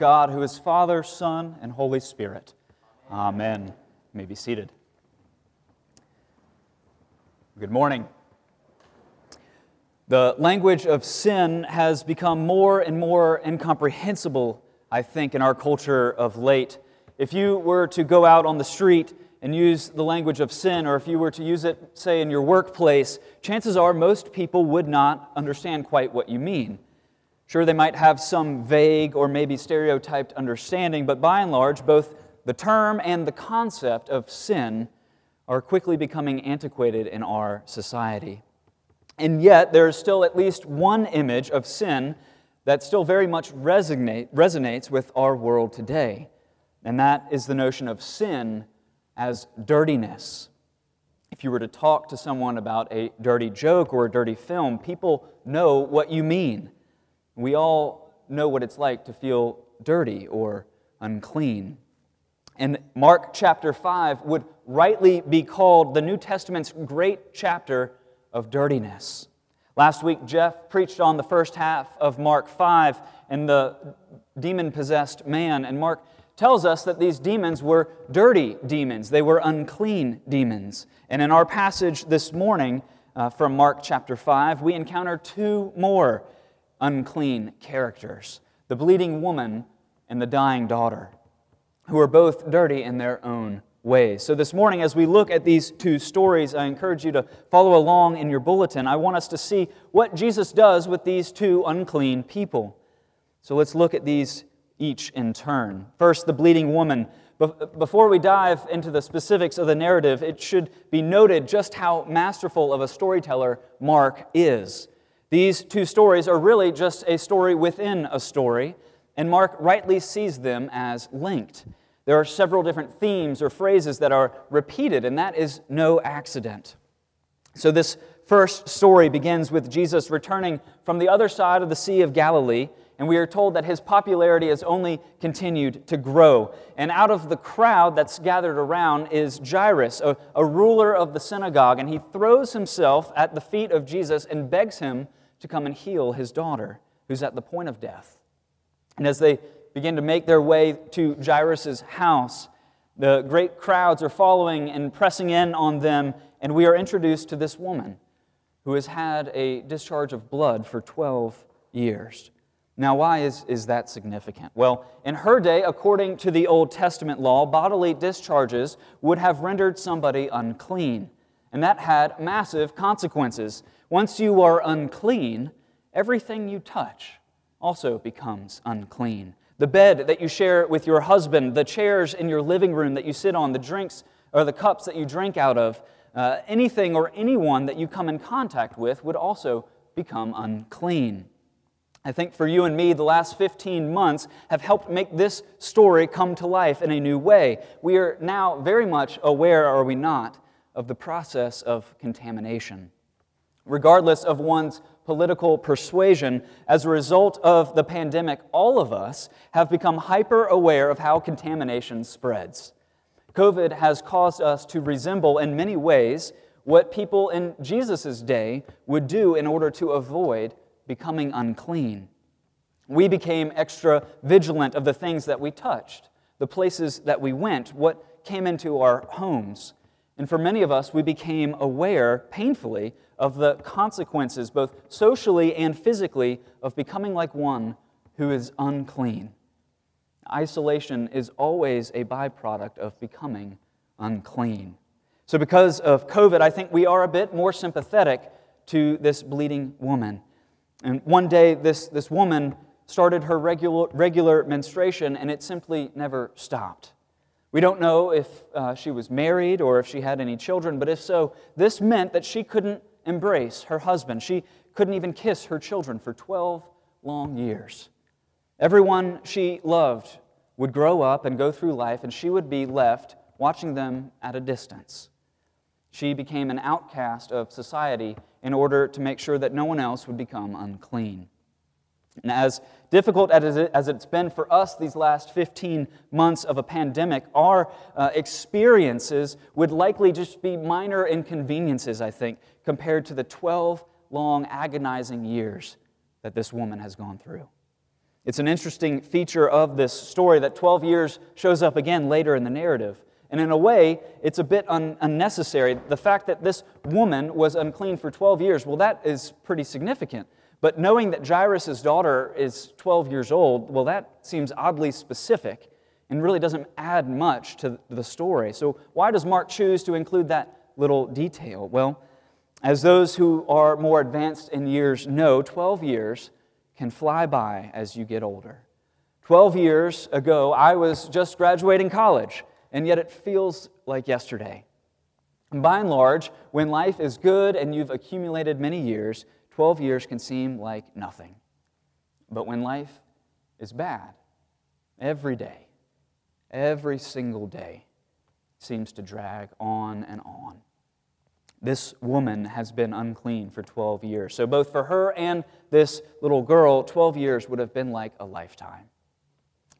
God, who is Father, Son, and Holy Spirit. Amen. You may be seated. Good morning. The language of sin has become more and more incomprehensible, I think, in our culture of late. If you were to go out on the street and use the language of sin, or if you were to use it, say, in your workplace, chances are most people would not understand quite what you mean. Sure, they might have some vague or maybe stereotyped understanding, but by and large, both the term and the concept of sin are quickly becoming antiquated in our society. And yet, there is still at least one image of sin that still very much resonate, resonates with our world today, and that is the notion of sin as dirtiness. If you were to talk to someone about a dirty joke or a dirty film, people know what you mean. We all know what it's like to feel dirty or unclean. And Mark chapter 5 would rightly be called the New Testament's great chapter of dirtiness. Last week, Jeff preached on the first half of Mark 5 and the demon possessed man. And Mark tells us that these demons were dirty demons, they were unclean demons. And in our passage this morning uh, from Mark chapter 5, we encounter two more unclean characters the bleeding woman and the dying daughter, who are both dirty in their own ways. So, this morning, as we look at these two stories, I encourage you to follow along in your bulletin. I want us to see what Jesus does with these two unclean people. So, let's look at these each in turn. First, the bleeding woman. Before we dive into the specifics of the narrative, it should be noted just how masterful of a storyteller Mark is. These two stories are really just a story within a story, and Mark rightly sees them as linked. There are several different themes or phrases that are repeated, and that is no accident. So, this first story begins with Jesus returning from the other side of the Sea of Galilee and we are told that his popularity has only continued to grow. And out of the crowd that's gathered around is Jairus, a, a, ruler of the synagogue, and he throws himself at the feet of Jesus and begs him to come and heal his daughter, who's at the point of death. And as they begin to make their way to Jairus' house, the great crowds are following and pressing in on them, and we are introduced to this woman who has had a discharge of blood for 12 years. Now, why is, is that significant? Well, in her day, according to the Old Testament law, bodily discharges would have rendered somebody unclean. And that had massive consequences. Once you are unclean, everything you touch also becomes unclean. The bed that you share with your husband, the chairs in your living room that you sit on, the drinks or the cups that you drink out of, uh, anything or anyone that you come in contact with would also become unclean. I think for you and me, the last 15 months have helped make this story come to life in a new way. We are now very much aware, are we not, of the process of contamination. Regardless of one's political persuasion, as a result of the pandemic, all of us have become hyper aware of how contamination spreads. COVID has caused us to resemble, in many ways, what people in Jesus' day would do in order to avoid becoming unclean. We became extra vigilant of the things that we touched, the places that we went, what came into our homes. And for many of us, we became aware, painfully, of the consequences, both socially and physically, of becoming like one who is unclean. Isolation is always a byproduct of becoming unclean. So, because of COVID, I think we are a bit more sympathetic to this bleeding woman. And one day, this, this woman started her regular, regular menstruation, and it simply never stopped. We don't know if uh, she was married or if she had any children, but if so, this meant that she couldn't embrace her husband. She couldn't even kiss her children for 12 long years. Everyone she loved would grow up and go through life, and she would be left watching them at a distance. She became an outcast of society in order to make sure that no one else would become unclean. And as difficult as it's been for us these last 15 months of a pandemic, our uh, experiences would likely just be minor inconveniences, I think, compared to the 12 long, agonizing years that this woman has gone through. It's an interesting feature of this story that 12 years shows up again later in the narrative. And in a way, it's a bit un- unnecessary. The fact that this woman was unclean for 12 years, well, that is pretty significant. But knowing that Jairus' daughter is 12 years old, well, that seems oddly specific and really doesn't add much to the story. So, why does Mark choose to include that little detail? Well, as those who are more advanced in years know, 12 years can fly by as you get older. 12 years ago, I was just graduating college, and yet it feels like yesterday. And by and large, when life is good and you've accumulated many years, 12 years can seem like nothing. But when life is bad, every day, every single day seems to drag on and on. This woman has been unclean for 12 years. So, both for her and this little girl, 12 years would have been like a lifetime.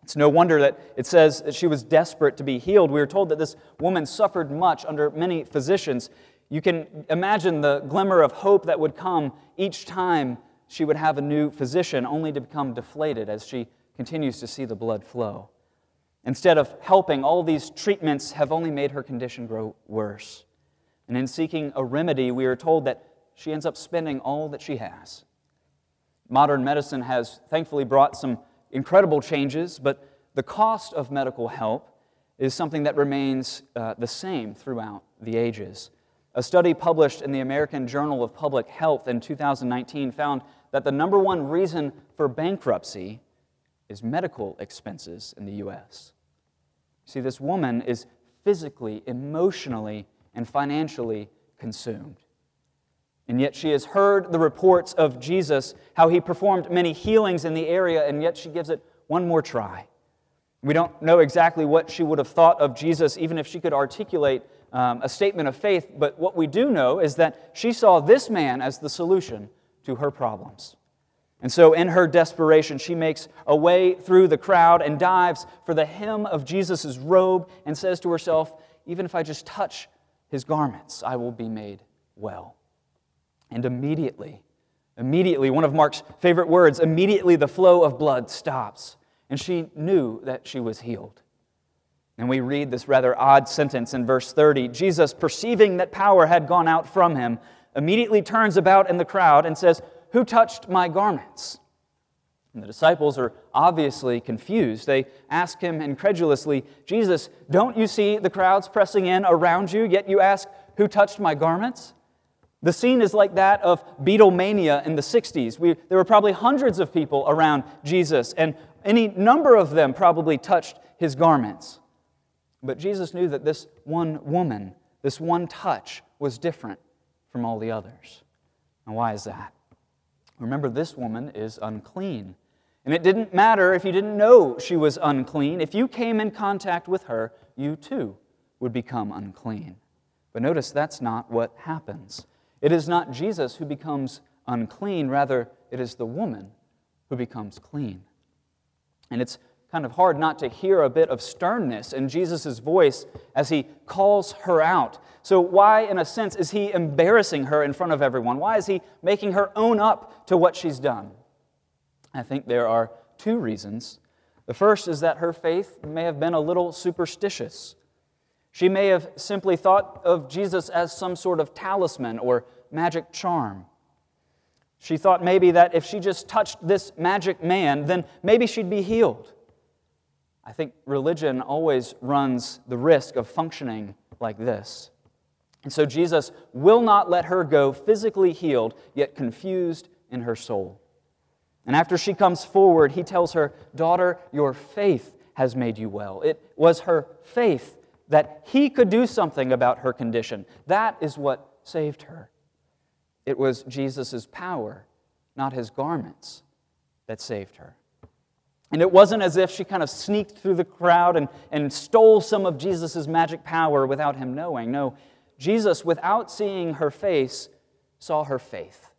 It's no wonder that it says that she was desperate to be healed. We are told that this woman suffered much under many physicians. You can imagine the glimmer of hope that would come each time she would have a new physician, only to become deflated as she continues to see the blood flow. Instead of helping, all these treatments have only made her condition grow worse. And in seeking a remedy, we are told that she ends up spending all that she has. Modern medicine has thankfully brought some incredible changes, but the cost of medical help is something that remains uh, the same throughout the ages. A study published in the American Journal of Public Health in 2019 found that the number one reason for bankruptcy is medical expenses in the U.S. See, this woman is physically, emotionally, and financially consumed. And yet she has heard the reports of Jesus, how he performed many healings in the area, and yet she gives it one more try. We don't know exactly what she would have thought of Jesus, even if she could articulate um, a statement of faith, but what we do know is that she saw this man as the solution to her problems. And so, in her desperation, she makes a way through the crowd and dives for the hem of Jesus' robe and says to herself, Even if I just touch his garments, I will be made well. And immediately, immediately, one of Mark's favorite words, immediately the flow of blood stops. And she knew that she was healed. And we read this rather odd sentence in verse 30 Jesus, perceiving that power had gone out from him, immediately turns about in the crowd and says, Who touched my garments? And the disciples are obviously confused. They ask him incredulously, Jesus, don't you see the crowds pressing in around you, yet you ask, Who touched my garments? The scene is like that of Beatlemania in the 60s. We, there were probably hundreds of people around Jesus, and any number of them probably touched his garments. But Jesus knew that this one woman, this one touch, was different from all the others. And why is that? Remember, this woman is unclean. And it didn't matter if you didn't know she was unclean. If you came in contact with her, you too would become unclean. But notice that's not what happens. It is not Jesus who becomes unclean, rather, it is the woman who becomes clean. And it's kind of hard not to hear a bit of sternness in Jesus' voice as he calls her out. So, why, in a sense, is he embarrassing her in front of everyone? Why is he making her own up to what she's done? I think there are two reasons. The first is that her faith may have been a little superstitious. She may have simply thought of Jesus as some sort of talisman or magic charm. She thought maybe that if she just touched this magic man, then maybe she'd be healed. I think religion always runs the risk of functioning like this. And so Jesus will not let her go physically healed, yet confused in her soul. And after she comes forward, he tells her, Daughter, your faith has made you well. It was her faith that he could do something about her condition. That is what saved her. It was Jesus' power, not his garments, that saved her. And it wasn't as if she kind of sneaked through the crowd and, and stole some of Jesus' magic power without him knowing. No, Jesus, without seeing her face, saw her faith,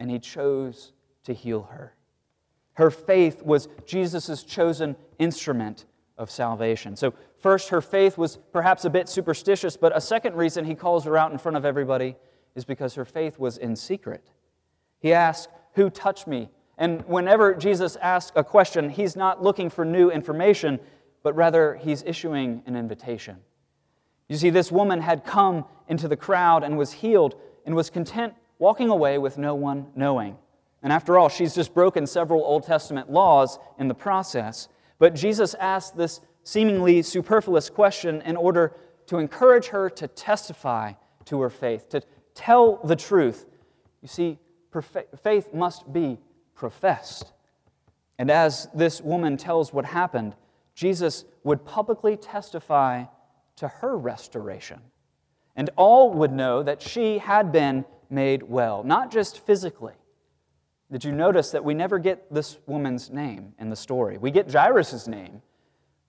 and he chose to heal her. Her faith was Jesus' chosen instrument of salvation. So, first, her faith was perhaps a bit superstitious, but a second reason he calls her out in front of everybody is because her faith was in secret. He asked, Who touched me? And whenever Jesus asks a question, he's not looking for new information, but rather he's issuing an invitation. You see, this woman had come into the crowd and was healed and was content walking away with no one knowing. And after all, she's just broken several Old Testament laws in the process. But Jesus asked this seemingly superfluous question in order to encourage her to testify to her faith, to tell the truth. You see, faith must be professed. And as this woman tells what happened, Jesus would publicly testify to her restoration. And all would know that she had been made well, not just physically. Did you notice that we never get this woman's name in the story? We get Jairus' name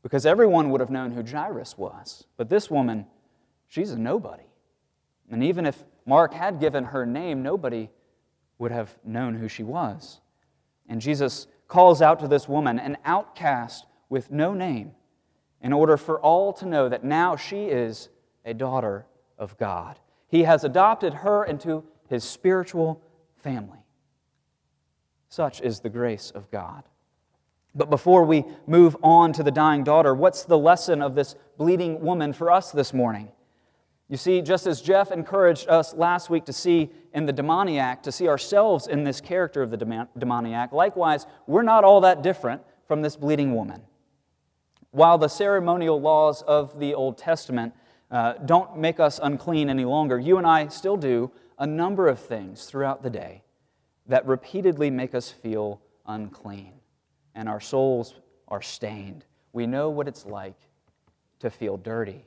because everyone would have known who Jairus was. But this woman, she's a nobody. And even if Mark had given her name, nobody would have known who she was. And Jesus calls out to this woman, an outcast with no name, in order for all to know that now she is a daughter of God. He has adopted her into his spiritual family. Such is the grace of God. But before we move on to the dying daughter, what's the lesson of this bleeding woman for us this morning? You see, just as Jeff encouraged us last week to see in the demoniac, to see ourselves in this character of the demoniac, likewise, we're not all that different from this bleeding woman. While the ceremonial laws of the Old Testament uh, don't make us unclean any longer, you and I still do a number of things throughout the day that repeatedly make us feel unclean, and our souls are stained. We know what it's like to feel dirty.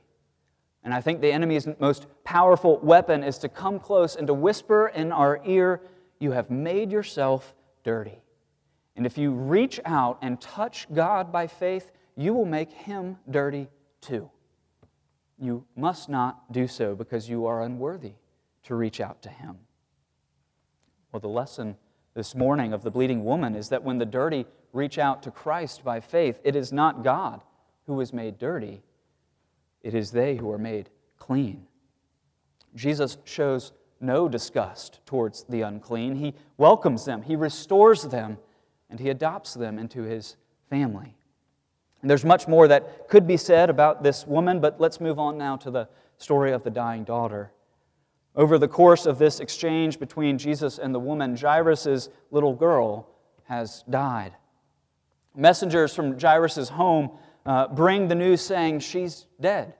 And I think the enemy's most powerful weapon is to come close and to whisper in our ear, You have made yourself dirty. And if you reach out and touch God by faith, you will make him dirty too. You must not do so because you are unworthy to reach out to him. Well, the lesson this morning of the bleeding woman is that when the dirty reach out to Christ by faith, it is not God who is made dirty, it is they who are made clean. Jesus shows no disgust towards the unclean. He welcomes them, He restores them, and He adopts them into His family. And there's much more that could be said about this woman, but let's move on now to the story of the dying daughter. Over the course of this exchange between Jesus and the woman, Jairus' little girl has died. Messengers from Jairus' home uh, bring the news saying she's dead.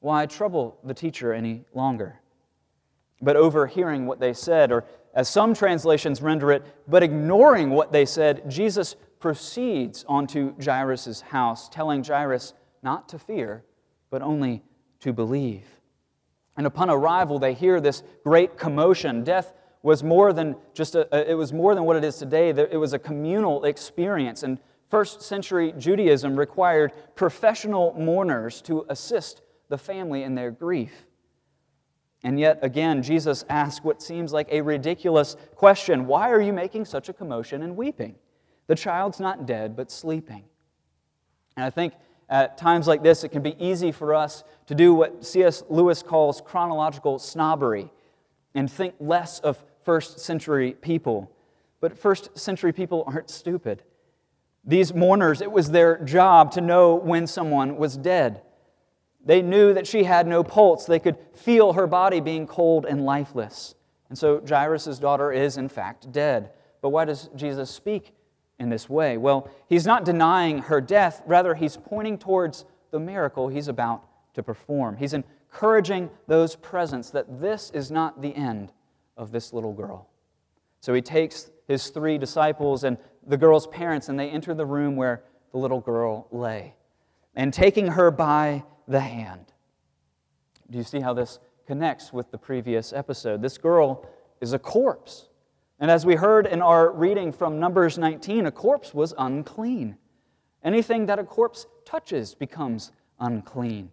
Why trouble the teacher any longer? But overhearing what they said, or as some translations render it, but ignoring what they said, Jesus proceeds onto Jairus' house, telling Jairus not to fear, but only to believe. And upon arrival, they hear this great commotion. Death was more than just a, it was more than what it is today. It was a communal experience. And first century Judaism required professional mourners to assist the family in their grief. And yet again, Jesus asks what seems like a ridiculous question Why are you making such a commotion and weeping? The child's not dead, but sleeping. And I think at times like this, it can be easy for us to do what C.S. Lewis calls chronological snobbery and think less of first century people. But first century people aren't stupid. These mourners, it was their job to know when someone was dead. They knew that she had no pulse. They could feel her body being cold and lifeless. And so Jairus' daughter is, in fact, dead. But why does Jesus speak in this way? Well, he's not denying her death, rather, he's pointing towards the miracle he's about to perform. He's encouraging those present that this is not the end of this little girl. So he takes his three disciples and the girl's parents, and they enter the room where the little girl lay. And taking her by the hand. Do you see how this connects with the previous episode? This girl is a corpse. And as we heard in our reading from Numbers 19, a corpse was unclean. Anything that a corpse touches becomes unclean.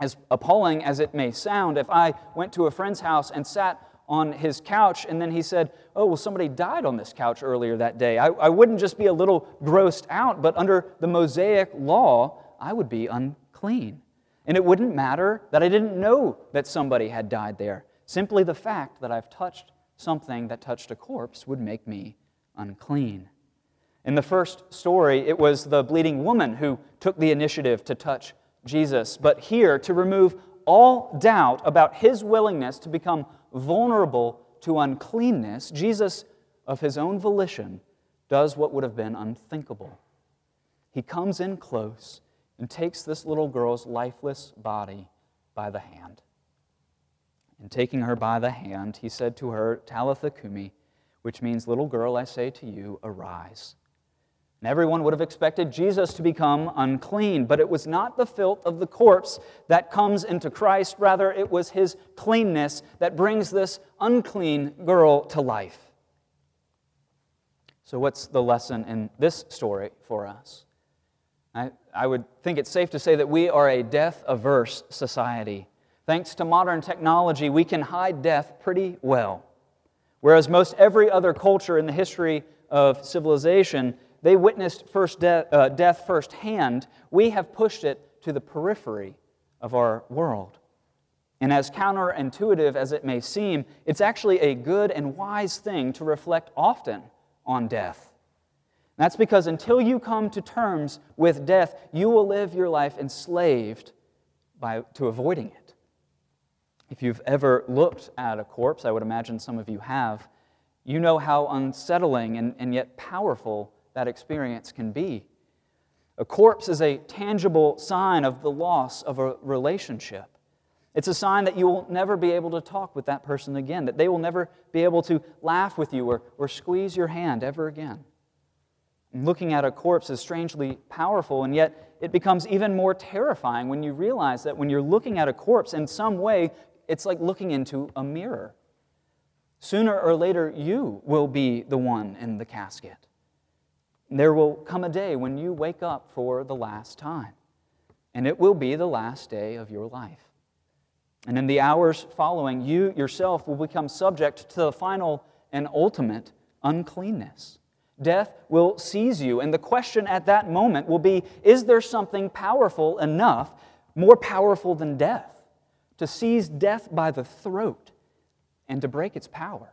As appalling as it may sound, if I went to a friend's house and sat on his couch and then he said, Oh, well, somebody died on this couch earlier that day, I, I wouldn't just be a little grossed out, but under the Mosaic law, I would be unclean. And it wouldn't matter that I didn't know that somebody had died there. Simply the fact that I've touched something that touched a corpse would make me unclean. In the first story, it was the bleeding woman who took the initiative to touch Jesus. But here, to remove all doubt about his willingness to become vulnerable to uncleanness, Jesus, of his own volition, does what would have been unthinkable. He comes in close and takes this little girl's lifeless body by the hand. And taking her by the hand, he said to her, Talitha Cumi, which means, Little girl, I say to you, arise. And everyone would have expected Jesus to become unclean, but it was not the filth of the corpse that comes into Christ. Rather, it was his cleanness that brings this unclean girl to life. So, what's the lesson in this story for us? I, I would think it's safe to say that we are a death averse society. Thanks to modern technology, we can hide death pretty well. Whereas most every other culture in the history of civilization, they witnessed first de- uh, death firsthand, we have pushed it to the periphery of our world. And as counterintuitive as it may seem, it's actually a good and wise thing to reflect often on death. That's because until you come to terms with death, you will live your life enslaved by, to avoiding it. If you've ever looked at a corpse, I would imagine some of you have, you know how unsettling and, and yet powerful that experience can be. A corpse is a tangible sign of the loss of a relationship. It's a sign that you will never be able to talk with that person again, that they will never be able to laugh with you or, or squeeze your hand ever again. And looking at a corpse is strangely powerful, and yet it becomes even more terrifying when you realize that when you're looking at a corpse, in some way, it's like looking into a mirror. Sooner or later, you will be the one in the casket. There will come a day when you wake up for the last time, and it will be the last day of your life. And in the hours following, you yourself will become subject to the final and ultimate uncleanness. Death will seize you, and the question at that moment will be Is there something powerful enough, more powerful than death? to seize death by the throat and to break its power.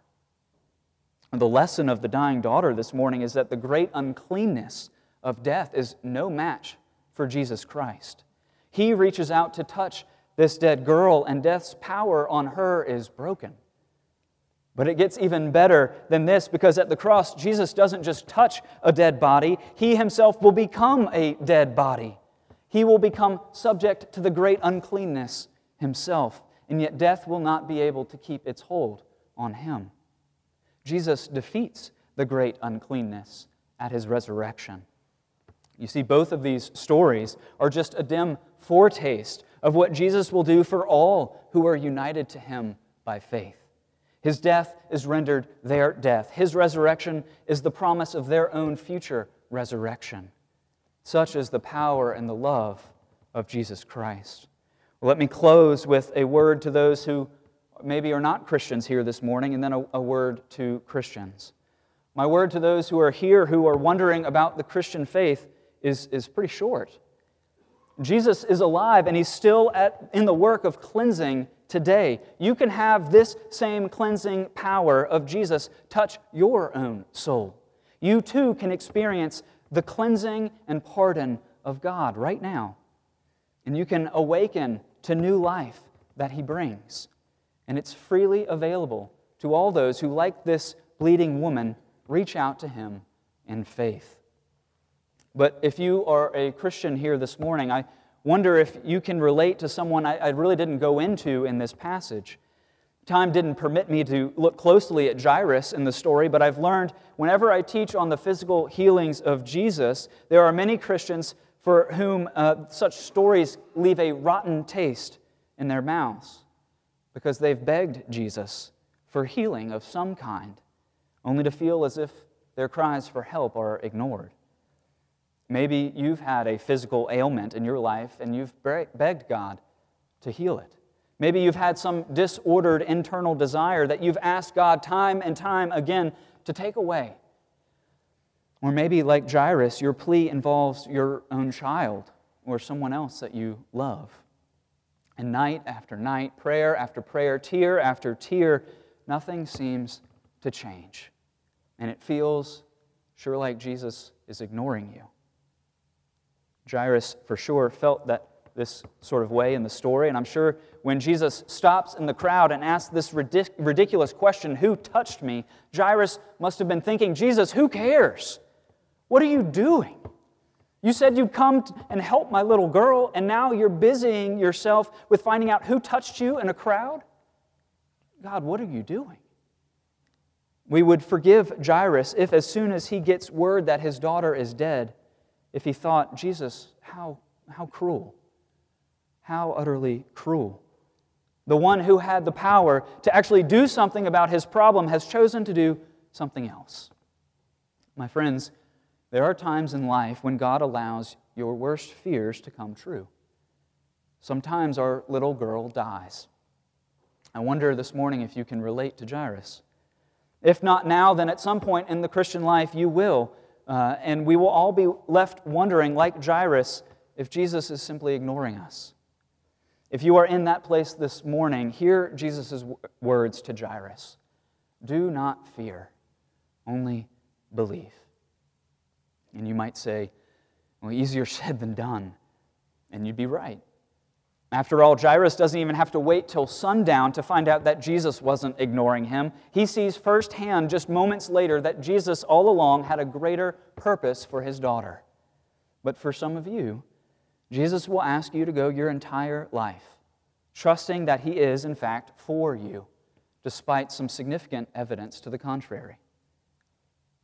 The lesson of the dying daughter this morning is that the great uncleanness of death is no match for Jesus Christ. He reaches out to touch this dead girl, and death's power on her is broken. But it gets even better than this because at the cross, Jesus doesn't just touch a dead body, he himself will become a dead body. He will become subject to the great uncleanness himself, and yet death will not be able to keep its hold on him. Jesus defeats the great uncleanness at his resurrection. You see, both of these stories are just a dim foretaste of what Jesus will do for all who are united to him by faith. His death is rendered their death. His resurrection is the promise of their own future resurrection. Such is the power and the love of Jesus Christ. Let me close with a word to those who maybe are not Christians here this morning, and then a, a, word to Christians. My word to those who are here who are wondering about the Christian faith is, is pretty short. Jesus is alive and he's still at, in the work of cleansing today. You can have this same cleansing power of Jesus touch your own soul. You too can experience the cleansing and pardon of God right now. And you can awaken to new life that he brings. And it's freely available to all those who, like this bleeding woman, reach out to him in faith. But if you are a Christian here this morning, I wonder if you can relate to someone I, I really didn't go into in this passage. Time didn't permit me to look closely at Jairus in the story, but I've learned whenever I teach on the physical healings of Jesus, there are many Christians for whom uh, such stories leave a rotten taste in their mouths because they've begged Jesus for healing of some kind, only to feel as if their cries for help are ignored. Maybe you've had a physical ailment in your life and you've begged God to heal it. Maybe you've had some disordered internal desire that you've asked God time and time again to take away. Or maybe, like Jairus, your plea involves your own child or someone else that you love. And night after night, prayer after prayer, tear after tear, nothing seems to change. And it feels sure like Jesus is ignoring you. Jairus, for sure, felt that this sort of way in the story, and I'm sure when Jesus stops in the crowd and asks this ridic- ridiculous question, Who touched me? Jairus must have been thinking, Jesus, who cares? What are you doing? You said you'd come and help my little girl, and now you're busying yourself with finding out who touched you in a crowd? God, what are you doing? We would forgive Jairus if, as soon as he gets word that his daughter is dead, if he thought, Jesus, how, how cruel. How utterly cruel. The one who had the power to actually do something about his problem has chosen to do something else. My friends, there are times in life when God allows your worst fears to come true. Sometimes our little girl dies. I wonder this morning if you can relate to Jairus. If not now, then at some point in the Christian life you will. Uh, and we will all be left wondering, like Jairus, if Jesus is simply ignoring us. If you are in that place this morning, hear Jesus' words to Jairus Do not fear, only believe. And you might say, well, easier said than done. And you'd be right. After all, Jairus doesn't even have to wait till sundown to find out that Jesus wasn't ignoring him. He sees firsthand, just moments later, that Jesus all along had a greater purpose for his daughter. But for some of you, Jesus will ask you to go your entire life, trusting that he is, in fact, for you, despite some significant evidence to the contrary.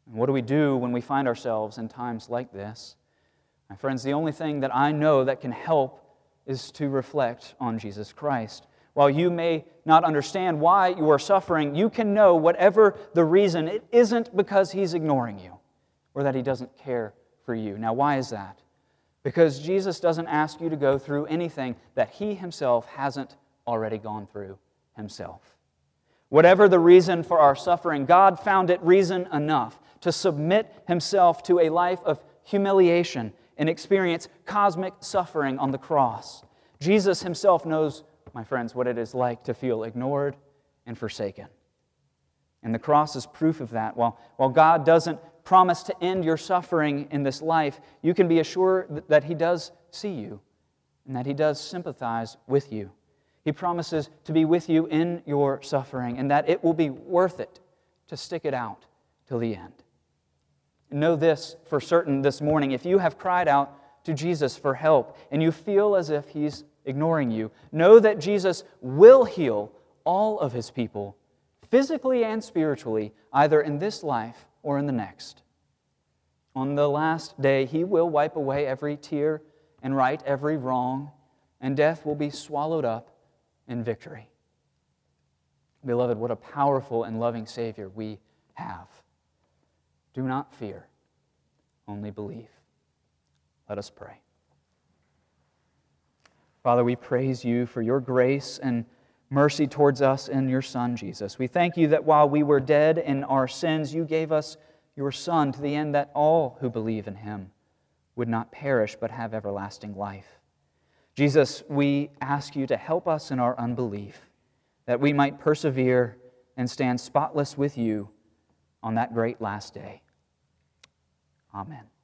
And what do we do when we find ourselves in times like this? My friends, the only thing that I know that can help is to reflect on Jesus Christ. While you may not understand why you are suffering, you can know whatever the reason, it isn't because He's ignoring you or that He doesn't care for you. Now, why is that? Because Jesus doesn't ask you to go through anything that He Himself hasn't already gone through Himself. Whatever the reason for our suffering, God found it reason enough to submit himself to a life of humiliation and experience cosmic suffering on the cross. Jesus himself knows, my friends, what it is like to feel ignored and forsaken. And the cross is proof of that. While, while God doesn't promise to end your suffering in this life, you can be assured that He does see you and that He does sympathize with you. He promises to be with you in your suffering and that it will be worth it to stick it out till the end. Know this for certain this morning. If you have cried out to Jesus for help and you feel as if he's ignoring you, know that Jesus will heal all of his people, physically and spiritually, either in this life or in the next. On the last day, he will wipe away every tear and right every wrong, and death will be swallowed up in victory. Beloved, what a powerful and loving Savior we have. Do not fear, only believe. Let us pray. Father, we praise you for your grace and mercy towards us in your Son, Jesus. We thank you that while we were dead in our sins, you gave us your Son to the end that all who believe in him would not perish but have everlasting life. Jesus, we ask you to help us in our unbelief, that we might persevere and stand spotless with you on that great last day. Amen.